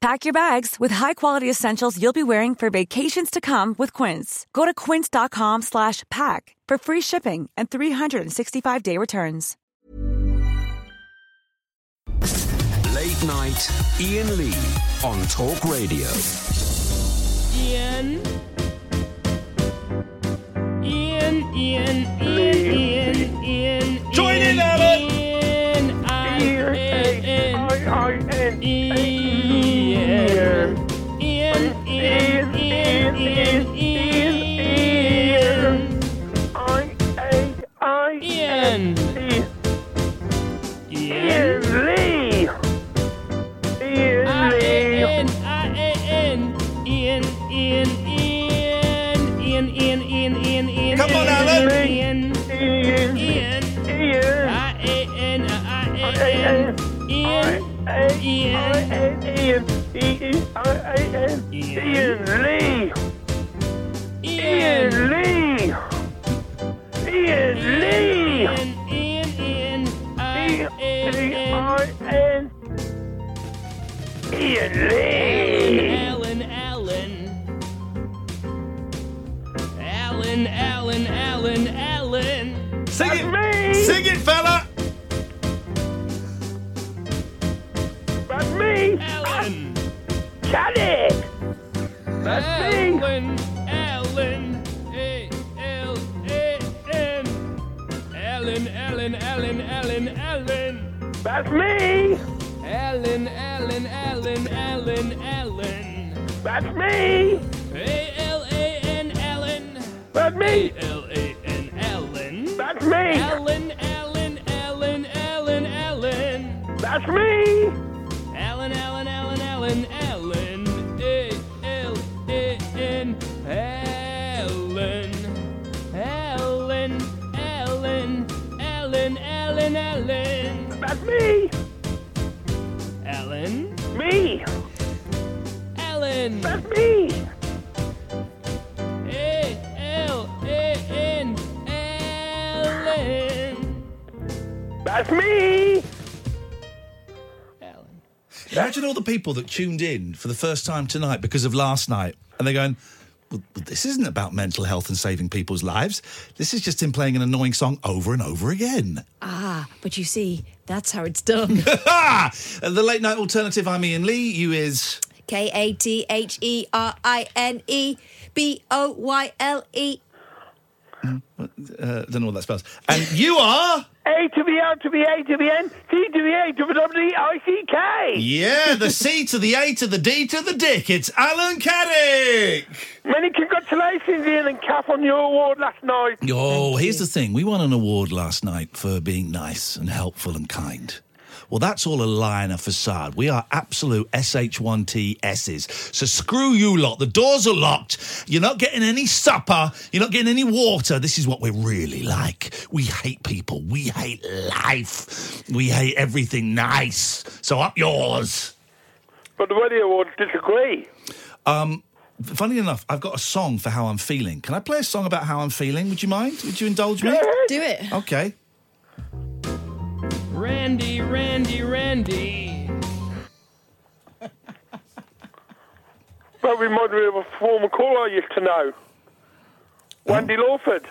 Pack your bags with high-quality essentials you'll be wearing for vacations to come with Quince. Go to quince.com slash pack for free shipping and 365-day returns. Late night, Iain Lee on Talk Radio. Iain. Iain, Iain, Iain, Alan, Alan, Alan, Alan, Alan. That's me. Alan, Alan, Alan, Alan, Alan. That's me. A L A N, Alan. That's me. A L A N, Alan. That's me. Alan, Alan, Alan, Alan, Alan. That's me. That's me. Alan. Imagine all the people that tuned in for the first time tonight because of last night, and they're going, well, well, this isn't about mental health and saving people's lives. This is just him playing an annoying song over and over again. Ah, but you see, that's how it's done. the late night alternative, I'm Iain Lee. You is. K A T H E R I N E B O Y L E. Uh, don't know what that spells. And you are. A to the L to the A to the N, C to the A to the W I C K. Yeah, the C to the A to the D to the Dick. It's Alan Caddick. Many congratulations, Iain and Kath, on your award last night. Oh, here's the thing. We won an award last night for being nice and helpful and kind. Well, that's all a lie and a facade. We are absolute SH1T S's. So screw you lot. The doors are locked. You're not getting any supper. You're not getting any water. This is what we're really like. We hate people. We hate life. We hate everything nice. So up yours. But the radio awards disagree. Um, funny enough, I've got a song for how I'm feeling. Can I play a song about how I'm feeling? Would you mind? Would you indulge me? Do it. Okay. Randy, Randy, Randy. That reminded me of a former caller I used to know. Wendy Lawford.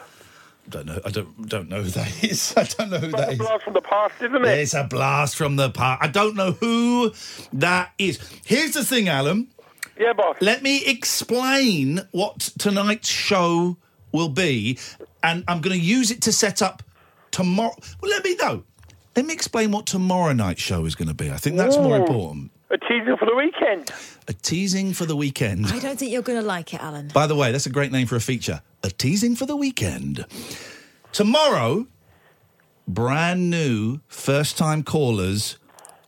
Don't know. I don't don't know who that is. I don't know who That's that a is. blast from the past, isn't it? It's a blast from the past. I don't know who that is. Here's the thing, Alan. Yeah, boss. Let me explain what tonight's show will be, and I'm going to use it to set up tomorrow. Well, let me know. Let me explain what tomorrow night's show is going to be. I think that's more important. A teaser for the weekend. A teasing for the weekend. I don't think you're going to like it, Alan. By the way, that's a great name for a feature. A teasing for the weekend. Tomorrow, brand new first time callers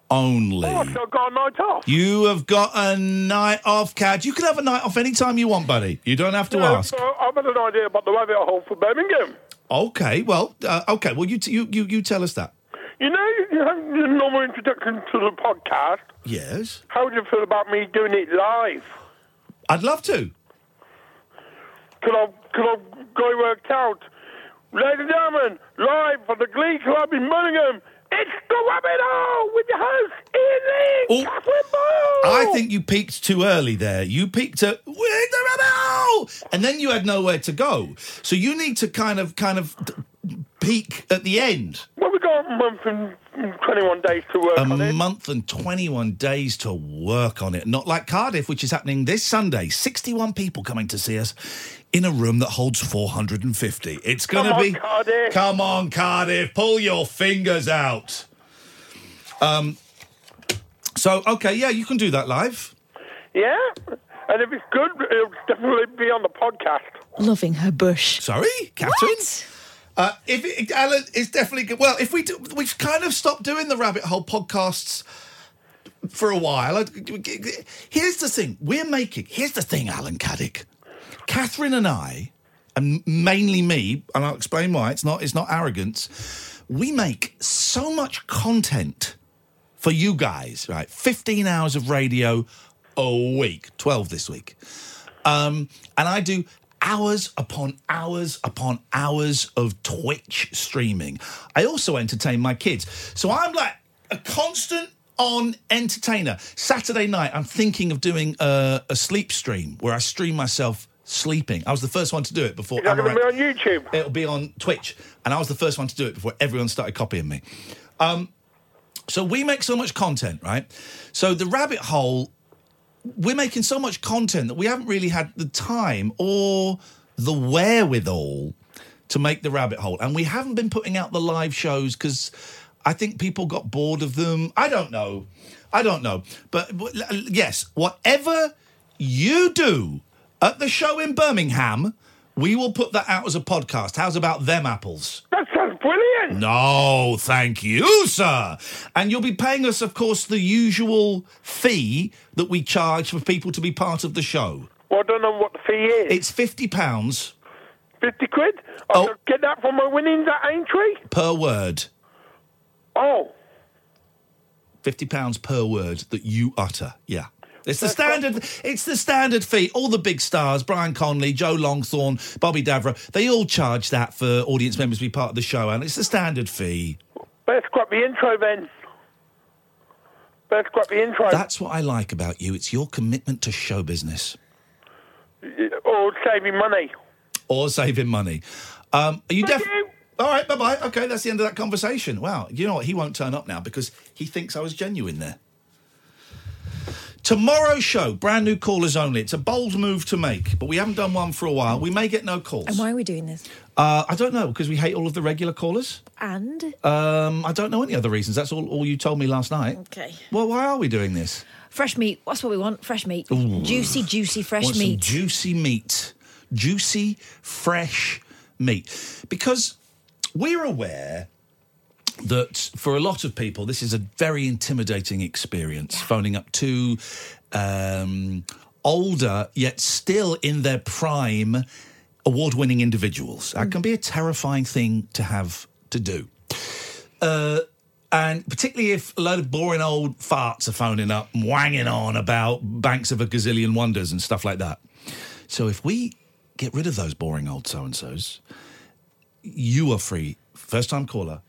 only. Oh, so I've got a night off. You have got a night off, Cad. You can have a night off anytime you want, buddy. You don't have to Yeah, ask. so I've had an idea about the rabbit hole for Birmingham. Okay, well, uh, okay. Well, you, t- you you you tell us that. You know, you have your normal introduction to the podcast. Yes, How do you feel about me doing it live? I'd love to. Could I, could I go work out? Ladies and gentlemen, live from the Glee Club in Birmingham, it's the Rabbit Hole with your host, Iain Lee, Oh, Katherine Boyle. I think you peaked too early there. You peaked at with the rebel, and then you had nowhere to go. So you need to kind of kind of peak at the end. Well, we got a month and and 21 days to work A on it. A month and 21 days to work on it. Not like Cardiff, which is happening this Sunday. 61 people coming to see us in a room that holds 450. It's going to be. Cardiff. Come on, Cardiff. Pull your fingers out. Um. So, okay, yeah, you can do that live. Yeah? And if it's good, it'll definitely be on the podcast. Loving her bush. Sorry, Katherine? Uh, if it, Alan, it's definitely good. Well, if we do, we've kind of stopped doing the rabbit hole podcasts for a while. Here's the thing: we're making. Here's the thing, Alan Caddick, Katherine and I, and mainly me, and I'll explain why. It's not. It's not arrogance. We make so much content for you guys. Right, fifteen hours of radio a week, twelve this week. Um, and I do hours upon hours upon hours of Twitch streaming. I also entertain my kids. So I'm like a constant on entertainer. Saturday night, I'm thinking of doing a, a sleep stream where I stream myself sleeping. I was the first one to do it before. Is that going to be on YouTube? It'll be on Twitch. And I was the first one to do it before everyone started copying me. Um, so we make so much content, right? So the rabbit hole, we're making so much content that we haven't really had the time or the wherewithal to make the rabbit hole. And we haven't been putting out the live shows because I think people got bored of them. I don't know. I don't know. But but, yes, whatever you do at the show in Birmingham, we will put that out as a podcast. How's about them apples? Brilliant. No, thank you, sir. And you'll be paying us, of course, the usual fee that we charge for people to be part of the show. Well, I don't know what the fee is. It's fifty pounds 50 quid? I Oh. could get that from my winnings at Aintree? per word. Oh. Fifty pounds per word that you utter. Yeah. It's the standard. It's the standard fee. All the big stars, Brian Conley, Joe Longthorne, Bobby Davro, they all charge that for audience members to be part of the show, and it's the standard fee. Better scrap the intro then. Better scrap the intro. That's what I like about you. It's your commitment to show business Or saving money. or saving money. Um, are you Thank def- you. All right, bye bye. Okay, that's the end of that conversation. Wow, you know what? He won't turn up now because he thinks I was genuine there. Tomorrow's show, brand new callers only. It's a bold move to make, but we haven't done one for a while. We may get no calls. And why are we doing this? Uh, I don't know because we hate all of the regular callers. And Um, I don't know any other reasons. That's all, all you told me last night. okay, Well, why are we doing this? fresh meat. That's what we want. Fresh meat, juicy, juicy, fresh Want meat. some juicy meat, juicy, fresh meat, because we're aware that for a lot of people, this is a very intimidating experience. Phoning up two um, older yet still in their prime award-winning individuals. That can be a terrifying thing to have to do. Uh, and particularly if a load of boring old farts are phoning up and wanging on about banks of a gazillion wonders and stuff like that. So if we get rid of those boring old so and so's, you are free, first time caller,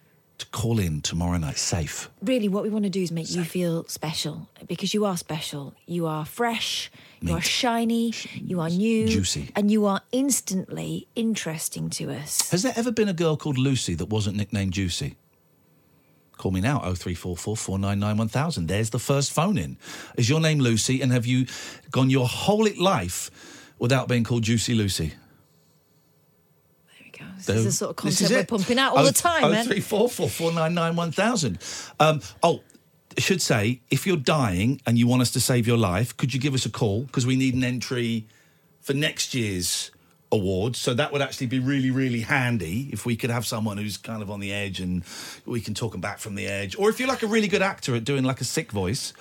to call in tomorrow night safe. really, what we want to do is make you feel special because you are special. You are fresh. You are shiny. You are new, Juicy. and you are instantly interesting to us. Has there ever been a girl called Lucy that wasn't nicknamed Juicy? Call me now, 0344 499 1000. There's the first phone in. Is your name Lucy and have you gone your whole life without being called Juicy Lucy? This is the sort of content we're pumping out all the time, Oh man. three four four four nine nine one thousand. Um, oh, I should say if you're dying and you want us to save your life, could you give us a call because we need an entry for next year's awards. So that would actually be really really handy if we could have someone who's kind of on the edge and we can talk them back from the edge. Or if you're like a really good actor at doing like a sick voice.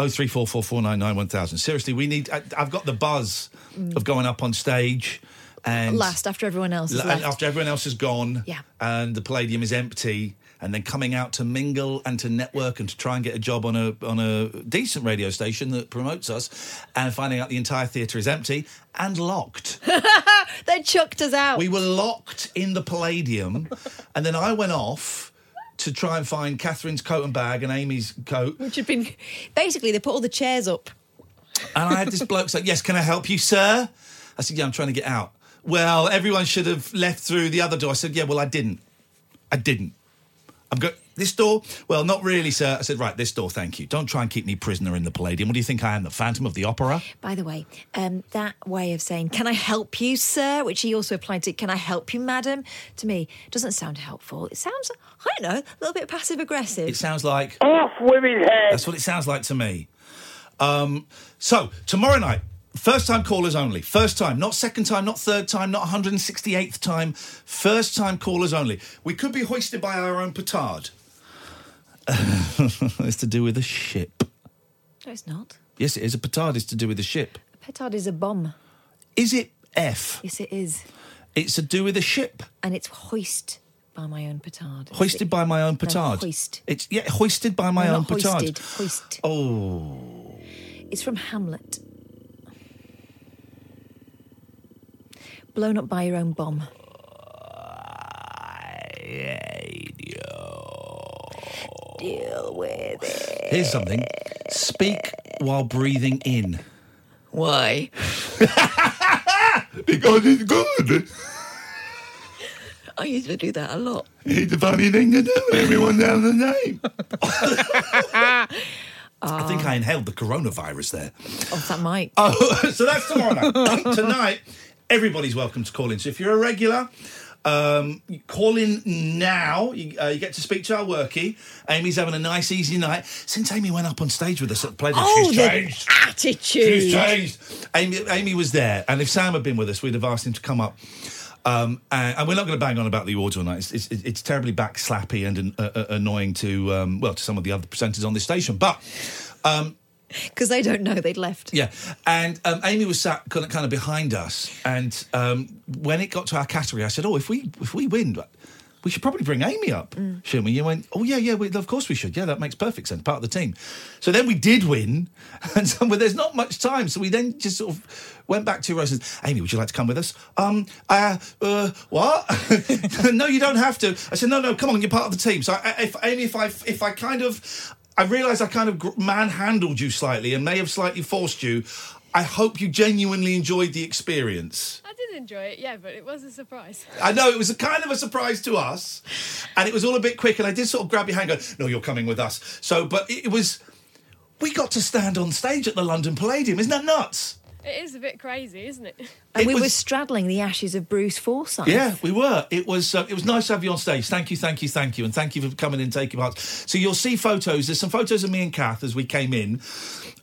Oh three four four four nine nine one thousand. Seriously, we need. I, I've got the buzz of going up on stage and. Last after everyone else has L- left. after everyone else has gone Yeah. and the palladium is empty and then coming out to mingle and to network and to try and get a job on a on a decent radio station that promotes us and finding out the entire theatre is empty and locked they chucked us out. we were locked in the palladium and then i went off to try and find katherine's coat and bag and amy's coat which had been basically they put all the chairs up. And I had this bloke say, Yes, can I help you, sir? I said, Yeah, I'm trying to get out. Well, everyone should have left through the other door. I said, Yeah, well, I didn't. I didn't. I'm going, This door? Well, not really, sir. I said, Right, this door, thank you. Don't try and keep me prisoner in the Palladium. What do you think I am, the Phantom of the Opera? By the way, um, that way of saying "Can I help you, sir," which he also applied to "Can I help you, madam," to me doesn't sound helpful. It sounds, I don't know, a little bit passive aggressive. It sounds like. Off with his head. That's what it sounds like to me. Um, so, tomorrow night, first time callers only. First time, not second time, not third time, not 168th time. First time callers only. We could be hoisted by our own petard. it's to do with a ship. no, it's not. Yes, it is. A petard is to do with a ship. A petard is a bomb. Is it F? Yes, it is, It's to do with a ship. and it's hoist by my own petard. Hoisted it- by my own No, petard. hoist. It's yeah, hoisted by my No, own petard. hoisted. Hoist. Oh, It's from Hamlet. Blown up by your own bomb. Deal with it. here's something. Speak while breathing in. Why? Because it's good. I used to do that a lot. It's a funny thing to do. Everyone down the name. I think ah. I inhaled the coronavirus there. Oh, that might. Oh, so that's tomorrow night. Tonight, everybody's welcome to call in. So if you're a regular, um, call in now. You, uh, you get to speak to our workie. Amy's having a nice, easy night. Since Amy went up on stage with us at the Palladium, oh, she's the changed. attitude. She's changed. Amy, Amy was there, and if Sam had been with us, we'd have asked him to come up. Um, and, and we're not going to bang on about the awards all night. It's, it's, it's terribly backslappy and uh, uh, annoying to um, well to some of the other presenters on this station. But um, Because they don't know they'd left. yeah, and um, Amy was sat kind of, kind of behind us, and um, when it got to our category, I said, "Oh, if we if we win." We should probably bring Amy up, shouldn't we? You went, oh yeah, yeah. We, of course we should. Yeah, that makes perfect sense. Part of the team. So then we did win, and so, but there's not much time. So we then just sort of went back to Rose and said, Amy, would you like to come with us? Um, uh, uh what? no, you don't have to. I said, no, no, come on, you're part of the team. So I, if Amy, if I if I kind of I realise I kind of manhandled you slightly and may have slightly forced you. I hope you genuinely enjoyed the experience. I did enjoy it, yeah, but it was a surprise. I know it was a kind of a surprise to us, and it was all a bit quick. And I did sort of grab your hand, and go, "No, you're coming with us." So, but it was we got to stand on stage at the London Palladium. Isn't that nuts? It is a bit crazy, isn't it? And It we were straddling the ashes of Bruce Forsyth. Yeah, we were. It was. Uh, it was nice to have you on stage. Thank you, thank you, thank you, and thank you for coming in and taking part. So you'll see photos. There's some photos of me and Kath as we came in.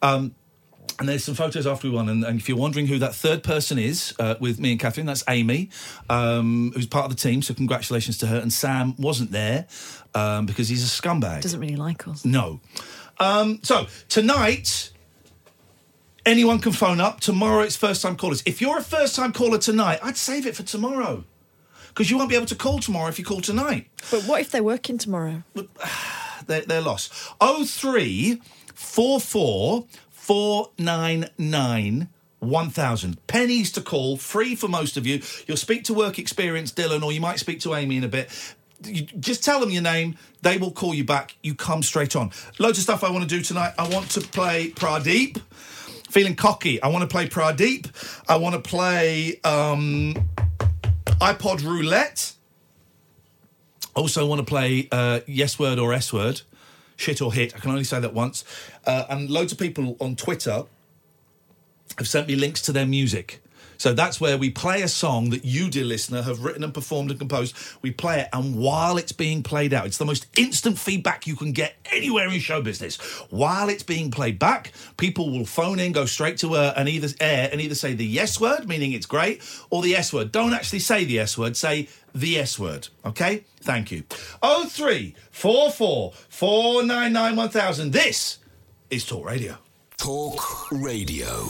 Um, and there's some photos after we won. And, and if you're wondering who that third person is uh, with me and Katherine, that's Amy, um, who's part of the team. So congratulations to her. And Sam wasn't there um, because he's a scumbag. Doesn't really like us. No. Um, so tonight, anyone can phone up. Tomorrow it's first time callers. If you're a first time caller tonight, I'd save it for tomorrow. Because you won't be able to call tomorrow if you call tonight. But what if they're working tomorrow? They're, they're lost. 03 44 499 1000. Pennies to call, free for most of you. You'll speak to work experience Dylan, or you might speak to Amy in a bit. You just tell them your name, they will call you back. You come straight on. Loads of stuff I want to do tonight. I want to play Pradeep. Feeling cocky. I want to play Pradeep. I want to play um, iPod Roulette. Also, want to play uh, Yes Word or S Word, shit or hit. I can only say that once. Uh, and loads of people on Twitter have sent me links to their music. So that's where we play a song that you, dear listener, have written and performed and composed. We play it, and while it's being played out, it's the most instant feedback you can get anywhere in show business. While it's being played back, people will phone in, go straight to uh, and either air and either say the yes word, meaning it's great, or the S word. Don't actually say the S word, say the S word. Okay? Thank you. Oh three four four four nine nine one thousand. This is Talk Radio. Talk Radio.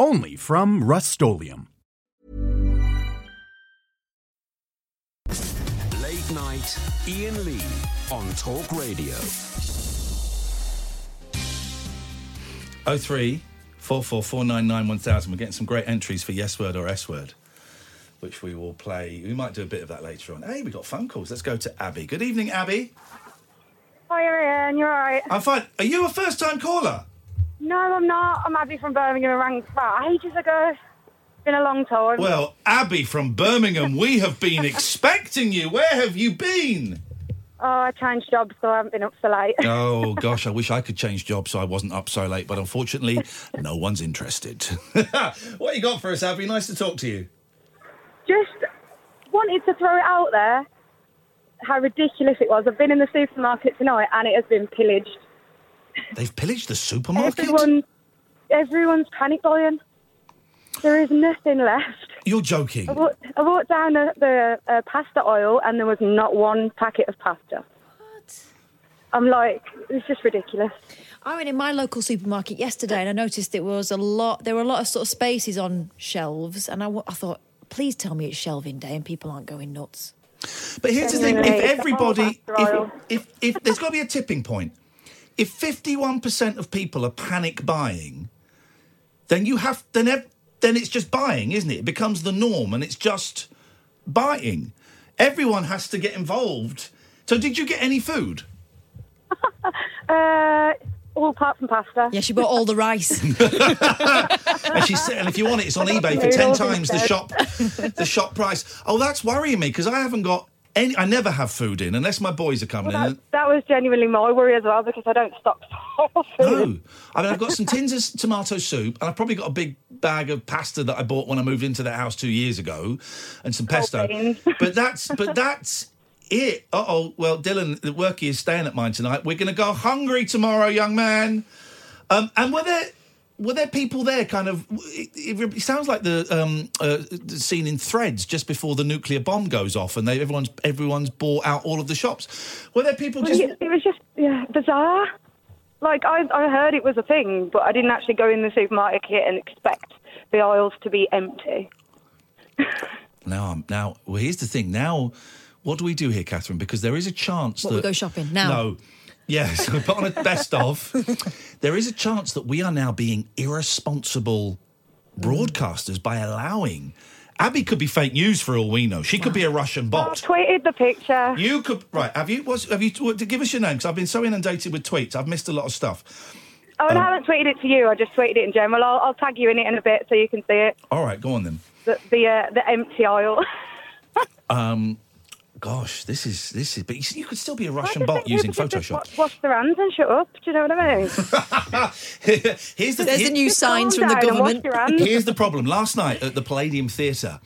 Only from Rust-Oleum Late night, Iain Lee on Talk Radio. Oh three four four four nine nine one thousand. We're getting some great entries for yes word or s word, which we will play. We might do a bit of that later on. Hey, we got phone calls. Let's go to Abby. Good evening, Abby. Hi, Iain. You're right. I'm fine. Are you a first time caller? No, I'm not. I'm Abby from Birmingham. I rang ages ago. It's been a long time. Well, Abby from Birmingham, we have been expecting you. Where have you been? Oh, I changed jobs, so I haven't been up so late. Oh gosh, I wish I could change jobs so I wasn't up so late, but unfortunately, no one's interested. what you got for us, Abby? Nice to talk to you. Just wanted to throw it out there how ridiculous it was. I've been in the supermarket tonight and it has been pillaged. They've pillaged the supermarket. Everyone, everyone's panic buying. There is nothing left. You're joking. I walked, I walked down the, the uh, pasta aisle and there was not one packet of pasta. What? I'm like, it's just ridiculous. I went in my local supermarket yesterday and I noticed it was a lot. There were a lot of sort of spaces on shelves, and I, w- I thought, please tell me it's shelving day and people aren't going nuts. But here's the thing: if everybody, it's if, if if there's got to be a tipping point, if 51% of people are panic buying, then you have then ev- then it's just buying, isn't it? It becomes the norm, and it's just buying. Everyone has to get involved. So, did you get any food? Uh, all apart from pasta. Yeah, she bought all the rice. And she said, and if you want it, it's on eBay for ten times the shop the shop price. Oh, that's worrying me because I haven't got any. I never have food in unless my boys are coming That, in. that was genuinely my worry as well because I don't stock food. No, I mean I've got some tins of tomato soup, and I've probably got a big bag of pasta that I bought when I moved into the house two years ago, and some pesto. but that's but that's it. Uh oh. Well, Dylan, the workie is staying at mine tonight. We're going to go hungry tomorrow, young man. Um, and were there were there people there? Kind of. It, it, it sounds like the um, uh, the scene in Threads just before the nuclear bomb goes off, and they everyone's everyone's bought out all of the shops. Were there people just? It, it was just yeah, bizarre. Like I, I heard it was a thing, but I didn't actually go in the supermarket and expect the aisles to be empty. Now, I'm now. Well, here's the thing. Now, what do we do here, Katherine? Because there is a chance What, that we go shopping now? No. Yes, we put on a best of. There is a chance that we are now being irresponsible broadcasters by allowing. Abby could be fake news for all we know. She could be a Russian bot. I tweeted the picture. You could right. Have you? What's, have you? What, give us your name because I've been so inundated with tweets. I've missed a lot of stuff. oh, um, and I haven't tweeted it to you. I just tweeted it in general. I'll, I'll tag you in it in a bit so you can see it. All right, go on then. The the, uh, the empty aisle. Gosh, this is this is. But you, you could still be a Russian bot using think people should Photoshop. just wa- Wash their hands and shut up. Do you know what I mean? Here's the There's here- the new signs from the down and wash government. Here's the problem. Last night at the Palladium Theatre,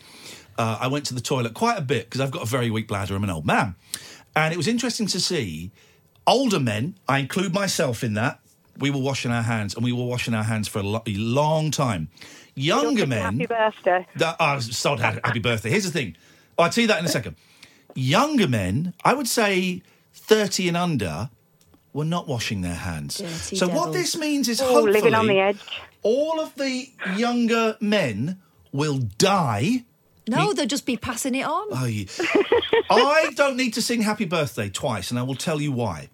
uh, I went to the toilet quite a bit because I've got a very weak bladder. I'm an old man. And it was interesting to see older men, I include myself in that, we were washing our hands and we were washing our hands for a lo- a long time. Younger men. Happy birthday. That, oh, sod, happy happy birthday. Here's the thing. Oh, I'll tell you that in a second. Younger men, I would say 30 and under, were not washing their hands. Dirty so what this means is Oh, hopefully living on the edge. all of the younger men will die. No, they'll just be passing it on. Oh, yeah. I don't need to sing happy birthday twice, and I will tell you why.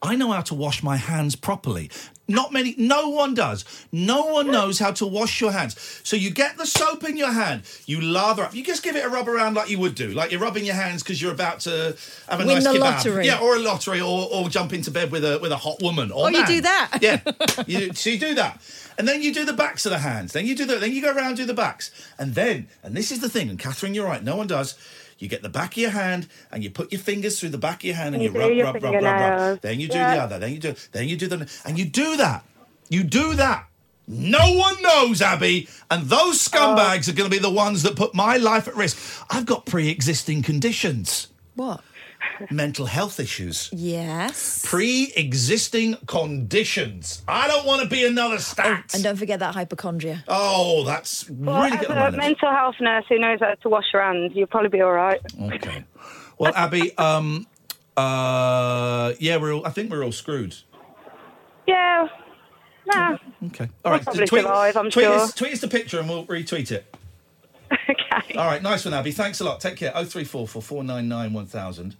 I know how to wash my hands properly. Not many, no one does. No one knows how to wash your hands. So you get the soap in your hand, you lather up, you just give it a rub around like you would do, like you're rubbing your hands because you're about to have a Win nice the kebab. lottery. Yeah, or a lottery, or, or jump into bed with a with a hot woman. Or Oh, you do that? Yeah. You, so you do that. And then you do the backs of the hands. Then you do the then you go around and do the backs. And then, and this is the thing, and Katherine, you're right, no one does. You get the back of your hand and you put your fingers through the back of your hand and you, You do rub, rub, rub, rub, rub. Then you do Yeah. the other. Then you do then you do the and you do that. You do that. No one knows, Abby, and those scumbags oh. are going to be the ones that put my life at risk. I've got pre-existing conditions, What? Mental health issues Yes. pre-existing conditions. I don't want to be another stat. And don't forget that hypochondria. Oh, that's Well, really as good. a mental health nurse who knows how to wash your hands, you'll probably be all right. Okay. Well, Abby, um, uh, yeah, we're all. I think we're all screwed. Yeah. Nah. Okay. All right. probably tweet, survive, I'm tweet sure. us, tweet us the picture and we'll retweet it. Okay. All right. Nice one, Abby. Thanks a lot. Take care. Oh three four four four nine nine one thousand.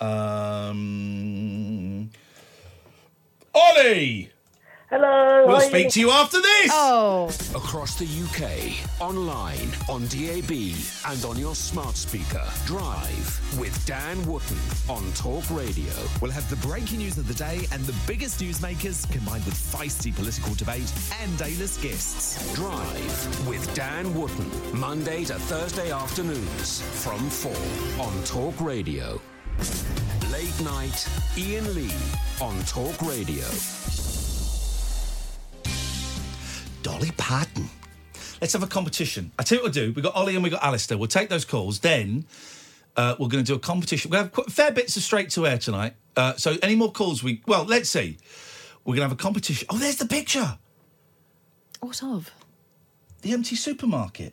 Um, Ollie, Hello. we'll speak you? to you after this. Oh. Across the UK, online, on DAB, and on your smart speaker. Drive with Dan Wootton on Talk Radio. We'll have the breaking news of the day and the biggest newsmakers combined with feisty political debate and A-list guests. Drive with Dan Wootton. Monday to Thursday afternoons from 4 on Talk Radio. Late night, Iain Lee on Talk Radio. Dolly Parton. Let's have a competition. I tell you what we'll do. We've got Ollie and we've got Alistair. We'll take those calls. Then uh, we're going to do a competition. We have fair bits of straight to air tonight. Uh, so any more calls we. Well, let's see. We're going to have a competition. Oh, there's the picture. What of? The empty supermarket.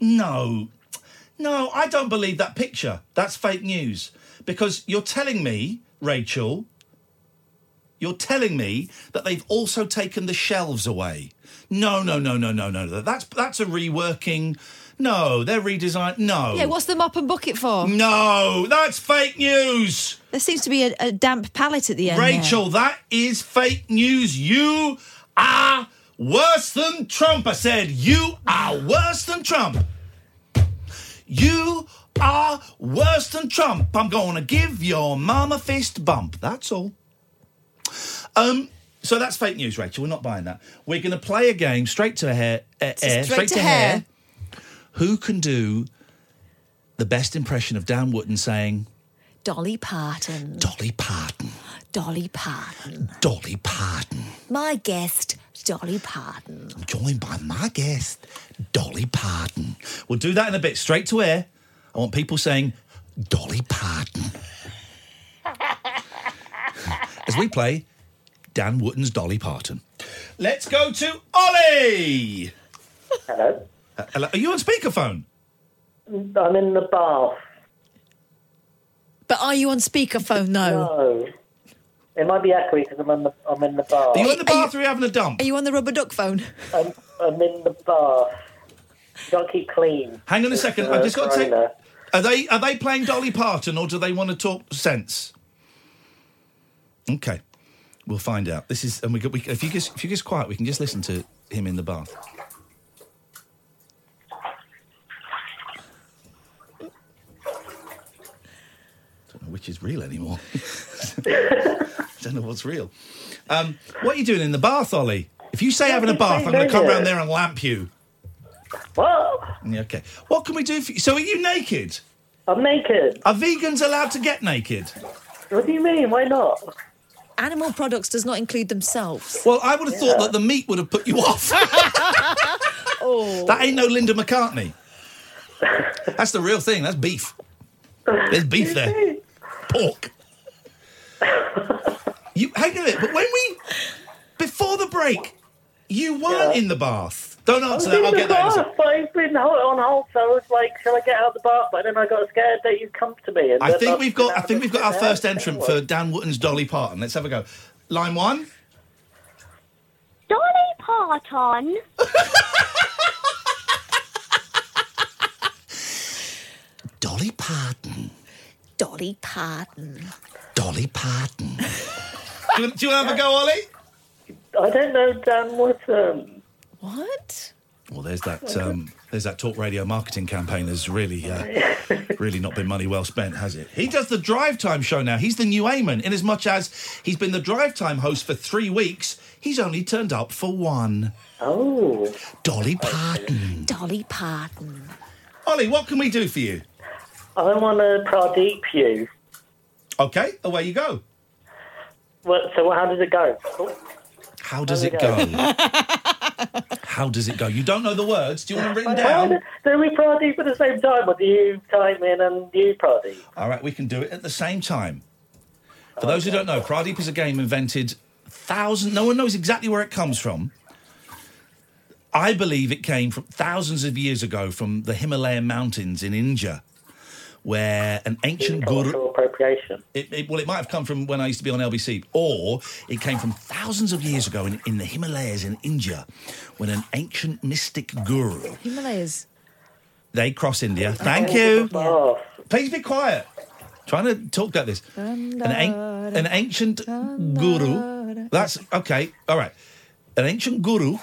No. No, I don't believe that picture. That's fake news. Because you're telling me, Rachel, you're telling me that they've also taken the shelves away. No, no, no, no, no, no. That's that's a reworking. No, they're redesigned. No. Yeah, what's the mop and bucket for? No, that's fake news. There seems to be a, a damp palette at the end. there. Rachel, that is fake news. You are worse than Trump. I said, you are worse than Trump. You are worse than Trump. I'm going to give your mama fist bump. That's all. Um, so that's fake news, Rachel. We're not buying that. We're going to play a game straight to hair, uh, air, straight to hair. Who can do the best impression of Dan Wootton saying Dolly Parton. Dolly Parton? Dolly Parton. Dolly Parton. My guest, Dolly Parton. I'm joined by my guest, Dolly Parton. We'll do that in a bit, straight to air. I want people saying, Dolly Parton. As we play Dan Wootton's Dolly Parton. Let's go to Ollie. Hello. Uh, hello. Are you on speakerphone? I'm in the bath. But are you on speakerphone? No. No. It might be echoey because I'm in the I'm in the bath. Are you in the bath or are you having a dump? Are you on the rubber duck phone? I'm, I'm in the bath. You gotta keep clean. Hang on a second. I've just got to take. corona. Are they are they playing Dolly Parton or do they want to talk sense? Okay, we'll find out. This is and we, got- we if you just if you just quiet, we can just listen to him in the bath. Don't know which is real anymore. Don't know what's real. Um, what are you doing in the bath, Ollie? If you say having a bath, I'm going to come round there and lamp you. What? Yeah, okay. What can we do for you? So, are you naked? I'm naked. Are vegans allowed to get naked? What do you mean? Why not? Animal products does not include themselves. Well, I would have thought that the meat would have put you off. oh. That ain't no Linda McCartney. That's the real thing. That's beef. There's beef there. Pork. You hang on a minute, but when we before the break, you weren't in the bath. Don't I answer that. I'll the get that. in a bath, sec. but I've been on hold, so I was like, shall I get out of the bath? But then I got scared that you'd come to me. And I think we've got. I think we've got our first entrant anyway. for Dan Wootton's Dolly Parton. Let's have a go. Line one. Dolly Parton. Dolly Parton. Dolly Parton. Dolly Parton. do, you, do you want to have a go, Ollie? I don't know Dan Woodham. What? Well, there's that. Um, there's that talk radio marketing campaign. Has really, uh, really not been money well spent, has it? He does the drive time show now. He's the new Eamon. In as much as he's been the drive time host for three weeks, he's only turned up for one. Oh. Dolly Parton. Dolly Parton. Ollie, what can we do for you? I want to Pradeep you. Okay, away you go. Well, so how does it go? Oh, How does There it go? go. How does it go? You don't know the words. Do you want them written down? Do we Pradeep at the same time, or do you time in and you Pradeep? All right, we can do it at the same time. For those who don't know, Pradeep is a game invented thousand. No one knows exactly where it comes from. I believe it came from thousands of years ago from the Himalayan mountains in India, where an ancient guru. Appropriation. It, it, well, it might have come from when I used to be on LBC, or it came from thousands of years ago in, in the Himalayas in India, when an ancient mystic guru Himalayas. they cross India. Thank you. Please be quiet. Trying to talk like this. An, an, an ancient guru. That's okay. All right. An ancient guru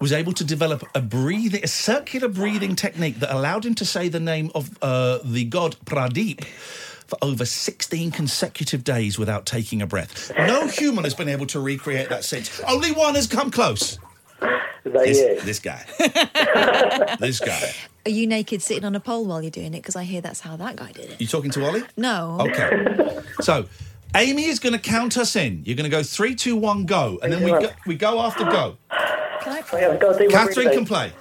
was able to develop a breathing, a circular breathing technique that allowed him to say the name of uh, the god Pradeep for over 16 consecutive days without taking a breath. No human has been able to recreate that since. Only one has come close. This, this guy. this guy. Are you naked sitting on a pole while you're doing it? Because I hear that's how that guy did it. You talking to Ollie? No. Okay. So, Amy is going to count us in. You're going to go three, two, one, go, and then we go, we go after go. Can play? I've got to do Katherine can play.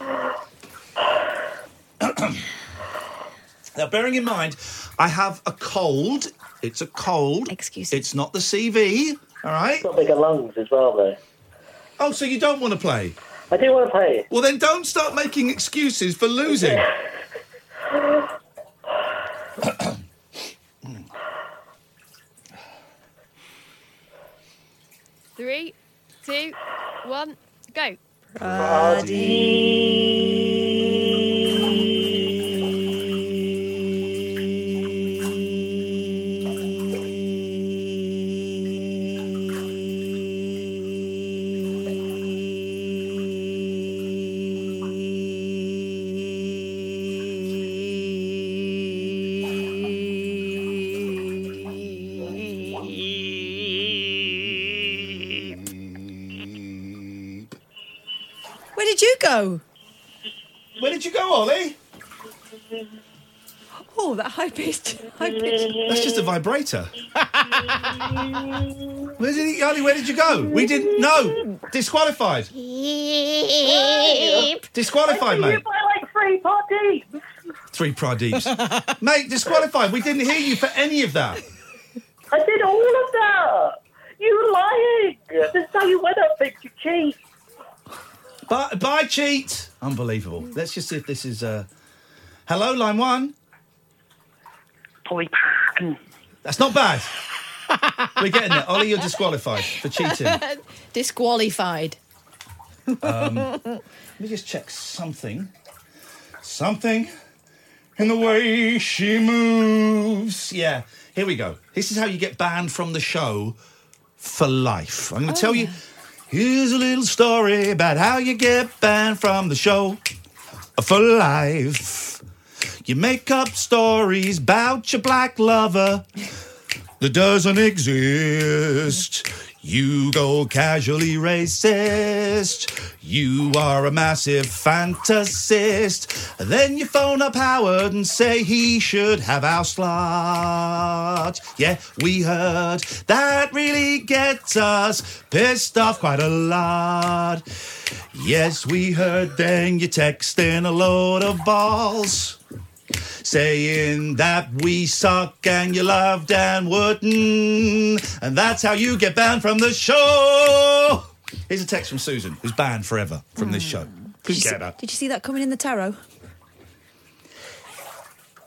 now, bearing in mind, I have a cold. It's a cold. Excuse me. It's not the CV. All right. Got bigger lungs as well, though. Oh, so you don't want to play? I do want to play. Well, then don't start making excuses for losing. Three, two, one, go. Where vibrator. Where did he, Ollie? Where did you go? We didn't. know. disqualified. Disqualified, mate. You play like three Pradeep. Three Pradeeps. mate, disqualified. We didn't hear you for any of that. I did all of that. You were lying. This is how you win at things. You cheat. Bye, bye, cheat. Unbelievable. Let's just see if this is. Uh... Hello, line one. Dolly Parton. That's not bad. We're getting there. Ollie, you're disqualified for cheating. Disqualified. Um, let me just check something. Something in the way she moves. Yeah, here we go. This is how you get banned from the show for life. I'm going to tell you. Here's a little story about how you get banned from the show for life. You make up stories about your black lover that doesn't exist. You go casually racist. You are a massive fantasist. Then you phone up Howard and say he should have our slot. Yeah, we heard that really gets us pissed off quite a lot. Yes, we heard then you text in a load of balls saying that we suck and you love Dan Wooden, and that's how you get banned from the show. Here's a text from Susan, who's banned forever from this show. Did you, see, did you see that coming in the tarot?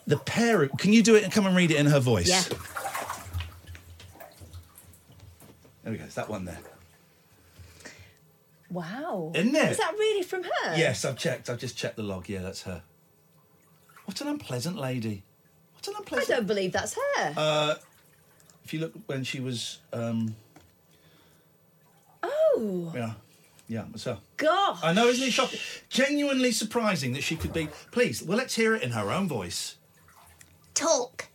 The parent. Can you do it and come and read it in her voice? Yeah. There we go. It's that one there. Wow. Isn't it? Is that really from her? Yes, I've checked. I've just checked the log. Yeah, that's her. What an unpleasant lady. What an unpleasant I don't believe that's her. Uh, if you look when she was, um, oh, yeah, yeah, so. God. I know, isn't it shocking? Genuinely surprising that she could be. Please, well, let's hear it in her own voice. Talk.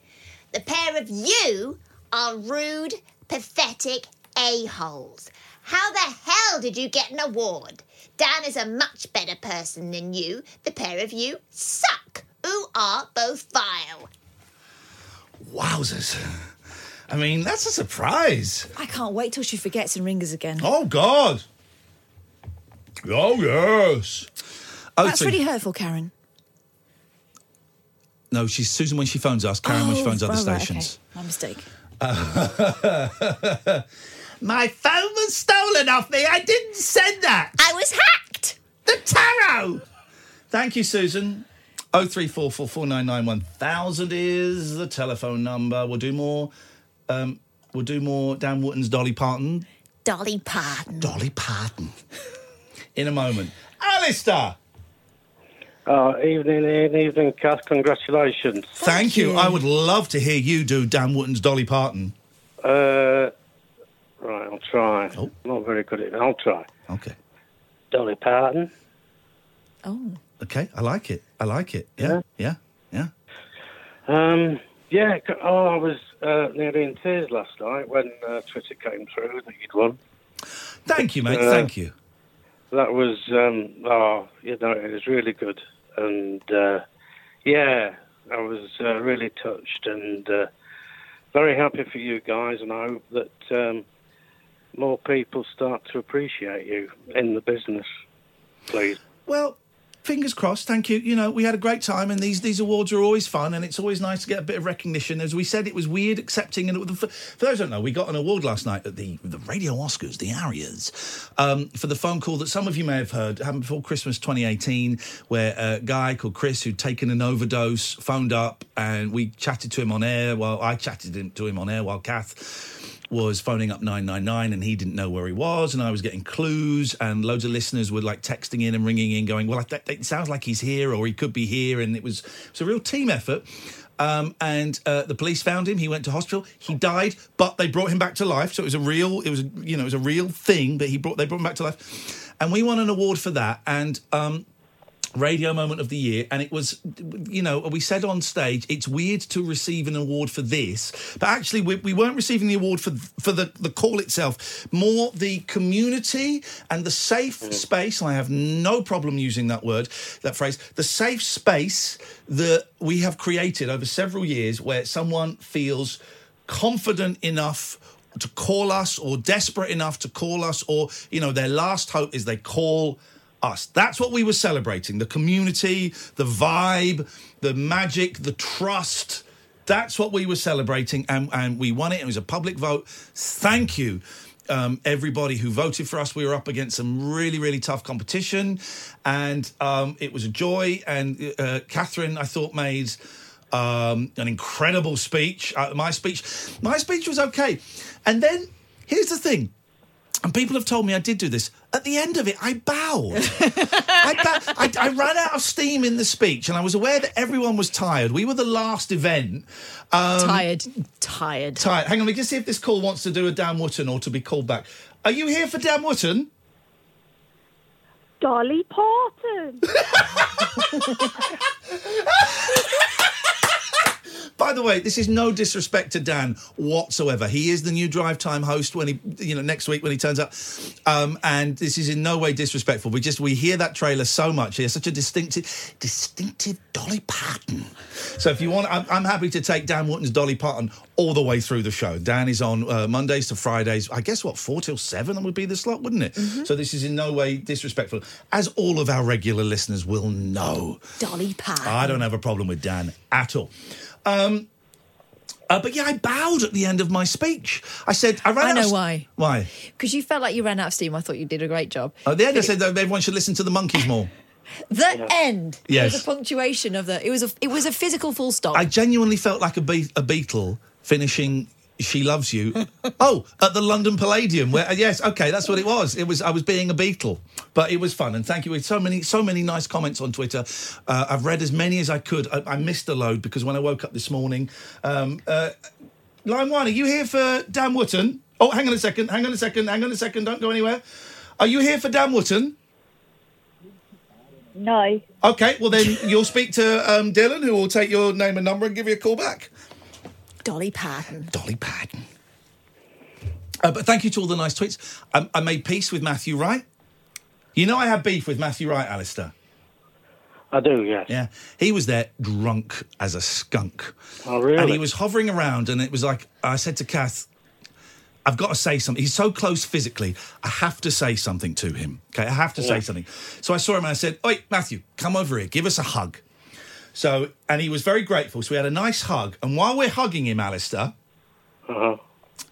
The pair of you are rude, pathetic a-holes. How the hell did you get an award? Dan is a much better person than you. The pair of you suck. Who are both vile. Wowzers. I mean, that's a surprise. I can't wait till she forgets and rings us again. Oh, God. Oh, yes. Oh, That's three- really hurtful, Karen. No, she's Susan when she phones us, Karen when she Oh, phones other oh, right, right, stations. okay. My mistake. My phone was stolen off me. I didn't send that. I was hacked. The tarot. Thank you, Susan. Oh three four four four nine nine one thousand is the telephone number. We'll do more. Um, we'll do more. Dan Wootton's Dolly Parton. Dolly Parton. Dolly Parton. In a moment. Alistair. Oh, evening, Iain, evening, Kath. Congratulations. Thank, you. I would love to hear you do Dan Wootton's Dolly Parton. Uh, right, I'll try. Not very good at it. I'll try. Okay. Dolly Parton. Oh. Okay, I like it. I like it. Yeah, yeah, yeah. Um, yeah. Oh, I was uh, nearly in tears last night when uh, Twitter came through that you'd won. Thank you, mate. Uh, Thank you. That was um, oh, you know, it was really good, and uh, yeah, I was uh, really touched and uh, very happy for you guys, and I hope that um, more people start to appreciate you in the business, please. Well, fingers crossed. Thank you. You know, we had a great time, and these these awards are always fun, and it's always nice to get a bit of recognition. As we said, it was weird accepting. And for, for those who don't know, we got an award last night at the the Radio Oscars, the Arias, um, for the phone call that some of you may have heard happened before Christmas 2018, where a guy called Chris who'd taken an overdose phoned up, and we chatted to him on air. Well, I chatted to him on air while Kath was phoning up 999 and he didn't know where he was and I was getting clues and loads of listeners were like texting in and ringing in going well that, it sounds like he's here or he could be here and it was it was a real team effort. Um, and uh, the police found him. He went to hospital. He died but they brought him back to life. So it was a real it was you know it was a real thing but he brought they brought him back to life. And we won an award for that. And um, radio moment of the year and it was you know we said on stage it's weird to receive an award for this but actually we, we weren't receiving the award for for the the call itself. More the community and the safe mm. space and i have no problem using that word that phrase the safe space that we have created over several years where someone feels confident enough to call us or desperate enough to call us or you know their last hope is they call us. That's what we were celebrating the community the vibe the magic the trust. That's what we were celebrating and and we won it. It was a public vote. Thank you um, everybody who voted for us. We were up against some really really tough competition and um, it was a joy. And uh, Katherine i thought made um, an incredible speech. Uh, my speech, my speech was okay. And then here's the thing, and people have told me I did do this. At the end of it, I bowed. I, bow- I, I ran out of steam in the speech, and I was aware that everyone was tired. We were the last event. Um, tired. Tired. Tired. Hang on, let me just see if this call wants to do a Dan Wootton or to be called back. Are you here for Dan Wootton? Dolly Parton. By the way, this is no disrespect to Dan whatsoever. He is the new drive time host when he, you know, next week when he turns up. Um, and this is in no way disrespectful. We just we hear that trailer so much. He has such a distinctive, distinctive Dolly Parton. So if you want, I'm, I'm happy to take Dan Wootton's Dolly Parton all the way through the show. Dan is on uh, Mondays to Fridays. I guess what four till seven would be the slot, wouldn't it? So this is in no way disrespectful, as all of our regular listeners will know. Dolly Parton. I don't have a problem with Dan at all. Um, uh, but yeah, I bowed at the end of my speech. I said, I ran I out know of- why. Why? Because you felt like you ran out of steam. I thought you did a great job. At the end, I said that everyone should listen to the monkeys more. The end. It Yes. was a punctuation of the. It was a. It was a physical full stop. I genuinely felt like a, be- a beetle finishing She loves you. oh, at the London Palladium. Where yes, okay, that's what it was. It was I was being a Beatle, but it was fun. And thank you. With so many, so many nice comments on Twitter. Uh, I've read as many as I could. I, I missed a load because when I woke up this morning, um, uh, line one, are you here for Dan Wootton? Oh, hang on a second. Hang on a second. Hang on a second. Don't go anywhere. Are you here for Dan Wootton? No. Okay, well then you'll speak to um, Dylan, who will take your name and number and give you a call back. Dolly Parton. Dolly Parton. Uh, but thank you to all the nice tweets. I, I made peace with Matthew Wright. You know I had beef with Matthew Wright, Alistair. I do, yes. Yeah, he was there drunk as a skunk. Oh, really? And he was hovering around, and it was like I said to Kath, "I've got to say something." He's so close physically. I have to say something to him. Okay, I have to say something. So I saw him and I said, "Oi, Matthew, come over here. Give us a hug." So, and he was very grateful. So we had a nice hug. And while we're hugging him, Alistair, Uh-huh.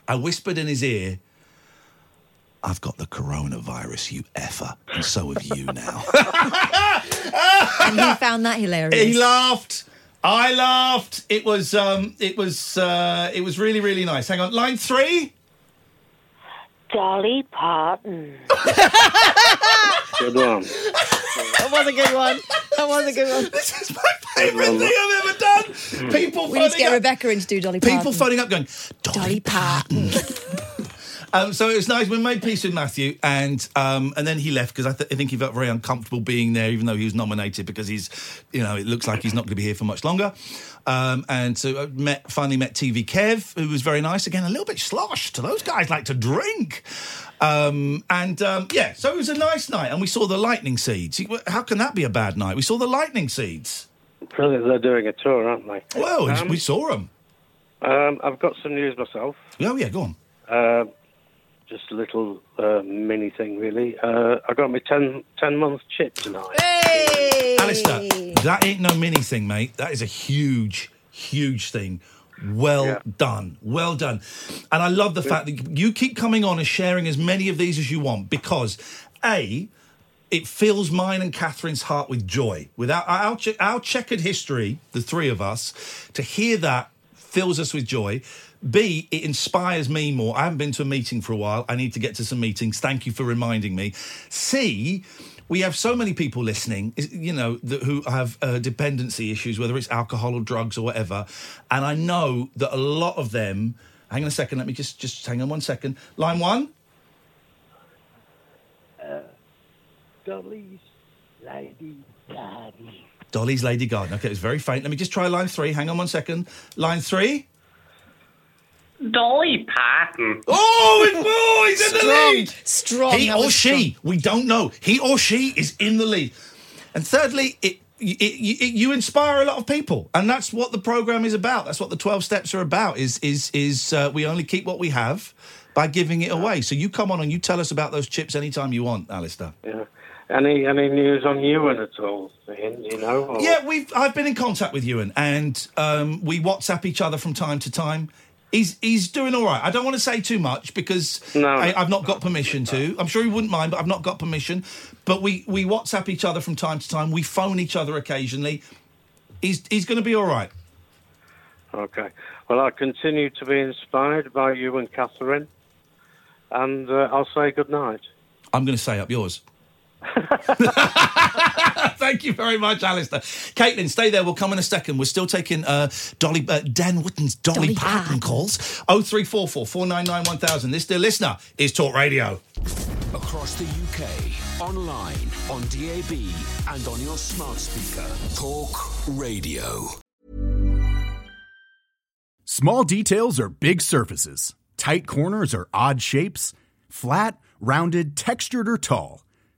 I whispered in his ear, I've got the coronavirus, you effer. And so have you now. and he found that hilarious. he laughed. I laughed. It was um it was uh it was really, really nice. Hang on. Line three. Dolly Parton. Mm. Good one. That was a good one. That was a good one. This is my favourite thing I've ever done. Mm. People We need to get up- Rebecca in to do Dolly Parton. People phoning up going, Dolly Parton. Um, so it was nice. We made peace with Matthew, and um, and then he left because I, th- I think he felt very uncomfortable being there, even though he was nominated because he's, you know, it looks like he's not going to be here for much longer. Um, and so I met finally met TV Kev, who was very nice. Again, a little bit sloshed. Those guys like to drink. Um, and um, yeah, so it was a nice night, and we saw the lightning seeds. How can that be a bad night? We saw the lightning seeds. Brilliant. They're doing a tour, aren't they? Well, Um, we saw them. Um, I've got some news myself. Oh yeah, go on. Uh, just a little uh, mini thing, really. Uh, I got my 10, 10 month chip tonight. Hey! Alistair, that ain't no mini thing, mate. That is a huge, huge thing. Well done. Well done. And I love the fact that you keep coming on and sharing as many of these as you want because, A, it fills mine and Katherine's heart with joy. Without our, che- our checkered history, the three of us, to hear that fills us with joy. B, it inspires me more. I haven't been to a meeting for a while. I need to get to some meetings. Thank you for reminding me. C, we have so many people listening, you know, that, who have uh, dependency issues, whether it's alcohol or drugs or whatever. And I know that a lot of them. Hang on a second. Let me just just hang on one second. Line one. Dolly's Lady Garden. Dolly's Lady Garden. Okay, it's very faint. Let me just try line three. Hang on one second. Line three. Dolly Parton. Oh, it's, oh he's in the Strong. lead. Strong. He or was she. We don't know. He or she is in the lead. And thirdly, it, it, it, you inspire a lot of people, and that's what the program is about. That's what the twelve steps are about. Is is is uh, we only keep what we have by giving it away. So you come on and you tell us about those chips anytime you want, Alistair. Yeah. Any any news on Ewan at all? Ian, you know? or- Yeah, we've I've been in contact with Ewan, and um, we WhatsApp each other from time to time. He's he's doing all right. I don't want to say too much because I, I've not got permission to. I'm sure he wouldn't mind, but I've not got permission. But we we WhatsApp each other from time to time. We phone each other occasionally. He's he's going to be all right. Okay. Well, I continue to be inspired by you and Katherine, and uh, I'll say good night. I'm going to say up yours. Thank you very much, Alistair. Caitlin, stay there. We'll come in a second. We're still taking uh, Dolly uh, Dan Wootton's Dolly, Parton calls. 0344 499 1000. This dear listener is Talk Radio. Across the UK, online, on DAB, and on your smart speaker. Talk Radio. Small details are big surfaces. Tight corners are odd shapes. Flat, rounded, textured, or tall.